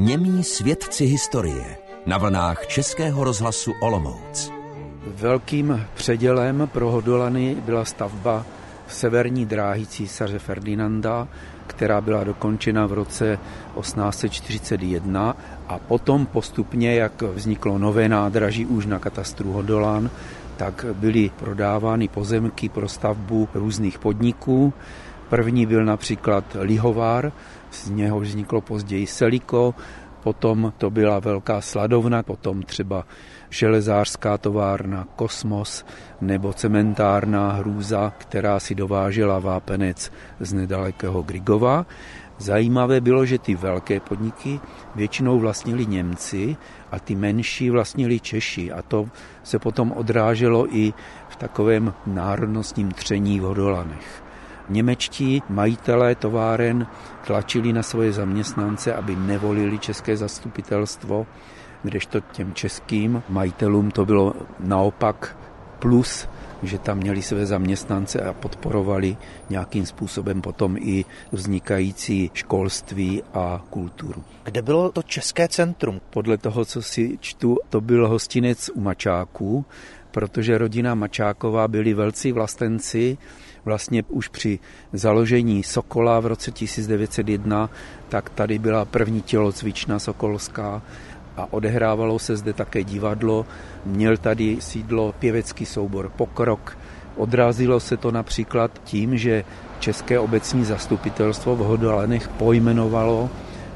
Němí svědci historie na vlnách Českého rozhlasu Olomouc. Velkým předělem pro Hodolany byla stavba severní dráhy císaře Ferdinanda, která byla dokončena v roce 1841 a potom postupně, jak vzniklo nové nádraží už na katastru Hodolan, tak byly prodávány pozemky pro stavbu různých podniků. První byl například lihovár, z něho vzniklo později Seliko, potom to byla velká sladovna, potom třeba železářská továrna Kosmos nebo cementárna Hrůza, která si dovážela vápenec z nedalekého Grigova. Zajímavé bylo, že ty velké podniky většinou vlastnili Němci a ty menší vlastnili Češi a to se potom odráželo i v takovém národnostním tření v Hodolanech. Němečtí majitelé továren tlačili na svoje zaměstnance, aby nevolili české zastupitelstvo, kdežto těm českým majitelům to bylo naopak plus, že tam měli své zaměstnance a podporovali nějakým způsobem potom i vznikající školství a kulturu. Kde bylo to české centrum? Podle toho, co si čtu, to byl hostinec u Mačáků, protože rodina Mačáková byli velcí vlastenci, vlastně už při založení Sokola v roce 1901, tak tady byla první tělocvična sokolská a odehrávalo se zde také divadlo. Měl tady sídlo pěvecký soubor Pokrok. Odrazilo se to například tím, že České obecní zastupitelstvo v Hodolanech pojmenovalo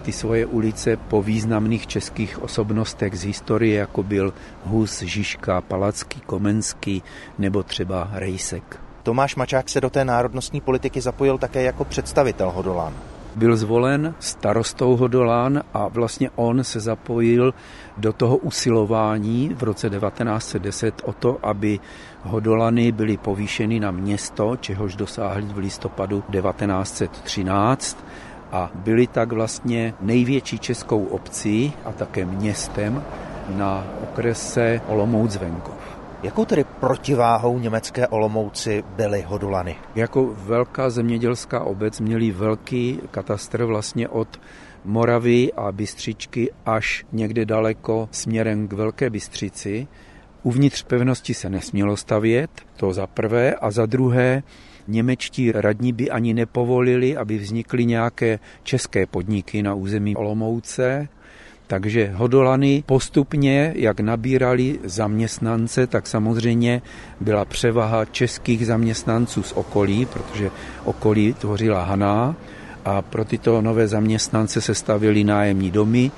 ty svoje ulice po významných českých osobnostech z historie, jako byl Hus, Žižka, Palacký, Komenský nebo třeba Rejsek. Tomáš Mačák se do té národnostní politiky zapojil také jako představitel Hodolán. Byl zvolen starostou Hodolán a vlastně on se zapojil do toho usilování v roce 1910 o to, aby Hodolany byly povýšeny na město, čehož dosáhli v listopadu 1913 a byli tak vlastně největší českou obcí a také městem na okrese Olomouc venkov. Jakou tedy protiváhou německé Olomouci byly Hodulany? Jako velká zemědělská obec měli velký katastr vlastně od Moravy a Bystřičky až někde daleko směrem k Velké Bystřici. Uvnitř pevnosti se nesmělo stavět, to za prvé, a za druhé němečtí radní by ani nepovolili, aby vznikly nějaké české podniky na území Olomouce. Takže Hodolany postupně, jak nabírali zaměstnance, tak samozřejmě byla převaha českých zaměstnanců z okolí, protože okolí tvořila Haná a pro tyto nové zaměstnance se stavili nájemní domy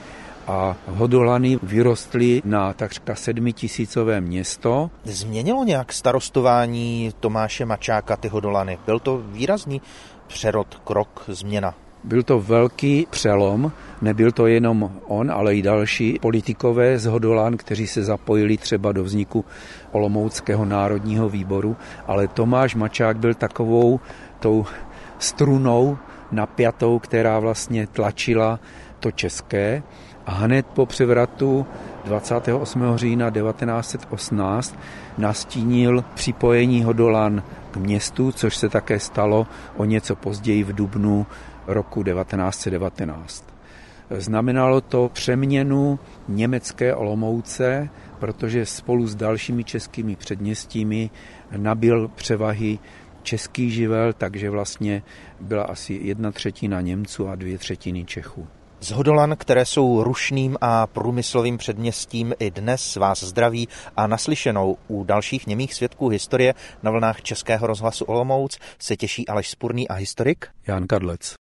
a Hodolany vyrostly na takřka sedmitisícové město. Změnilo nějak starostování Tomáše Mačáka ty Hodolany? Byl to výrazný přerod, krok, změna? Byl to velký přelom, nebyl to jenom on, ale i další politikové z Hodolan, kteří se zapojili třeba do vzniku Olomouckého národního výboru, ale Tomáš Mačák byl takovou tou strunou napjatou, která vlastně tlačila to české. A hned po převratu 28. října 1918 nastínil připojení Hodolan k městu, což se také stalo o něco později v Dubnu roku 1919. Znamenalo to přeměnu německé Olomouce, protože spolu s dalšími českými předměstími nabil převahy český živel, takže vlastně byla asi jedna třetina Němců a dvě třetiny Čechů. Z Hodolan, které jsou rušným a průmyslovým předměstím, i dnes vás zdraví a naslyšenou u dalších němých svědků historie na vlnách Českého rozhlasu Olomouc se těší Aleš Spurný a historik Jan Kadlec.